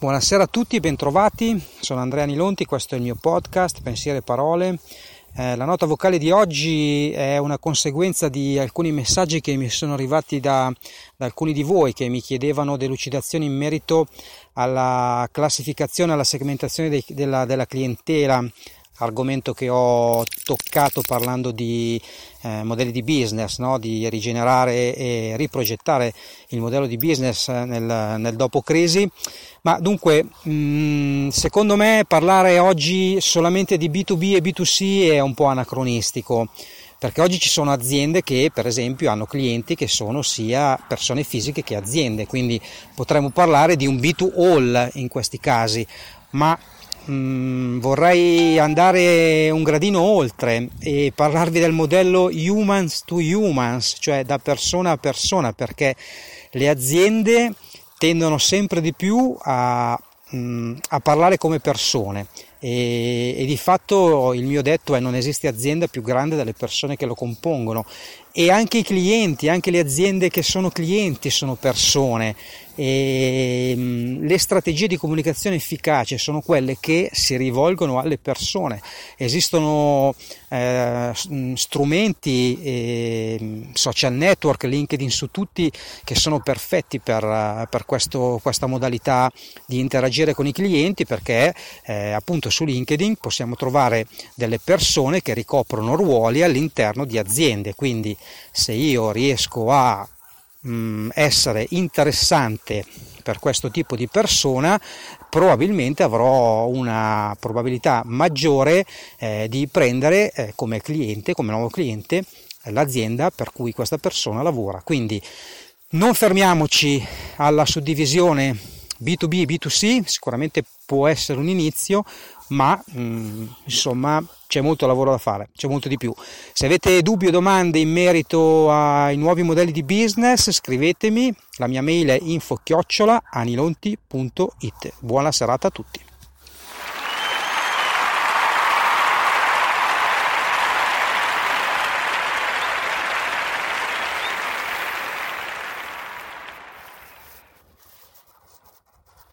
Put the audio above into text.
Buonasera a tutti, bentrovati. Sono Andrea Nilonti, questo è il mio podcast Pensieri e Parole. Eh, la nota vocale di oggi è una conseguenza di alcuni messaggi che mi sono arrivati da, da alcuni di voi che mi chiedevano delucidazioni in merito alla classificazione, alla segmentazione dei, della, della clientela argomento che ho toccato parlando di eh, modelli di business, no? di rigenerare e riprogettare il modello di business nel, nel dopo crisi. Ma dunque, mh, mm, secondo me parlare oggi solamente di B2B e B2C è un po' anacronistico perché oggi ci sono aziende che per esempio hanno clienti che sono sia persone fisiche che aziende, quindi potremmo parlare di un B2all in questi casi, ma Mm, vorrei andare un gradino oltre e parlarvi del modello humans to humans, cioè da persona a persona, perché le aziende tendono sempre di più a, mm, a parlare come persone. E, e, di fatto il mio detto è non esiste azienda più grande delle persone che lo compongono. E anche i clienti, anche le aziende che sono clienti sono persone e mm, le strategie di comunicazione efficace sono quelle che si rivolgono alle persone. Esistono eh, mm, strumenti, eh, social network, LinkedIn su tutti che sono perfetti per, per questo, questa modalità di interagire con i clienti perché eh, appunto su LinkedIn possiamo trovare delle persone che ricoprono ruoli all'interno di aziende, quindi se io riesco a mh, essere interessante per questo tipo di persona, probabilmente avrò una probabilità maggiore eh, di prendere eh, come cliente, come nuovo cliente, l'azienda per cui questa persona lavora. Quindi non fermiamoci alla suddivisione B2B e B2C, sicuramente può essere un inizio, ma mh, mm, insomma c'è molto lavoro da fare, c'è molto di più. Se avete dubbi o domande in merito ai nuovi modelli di business, scrivetemi, la mia mail è info-anilonti.it. Buona serata a tutti.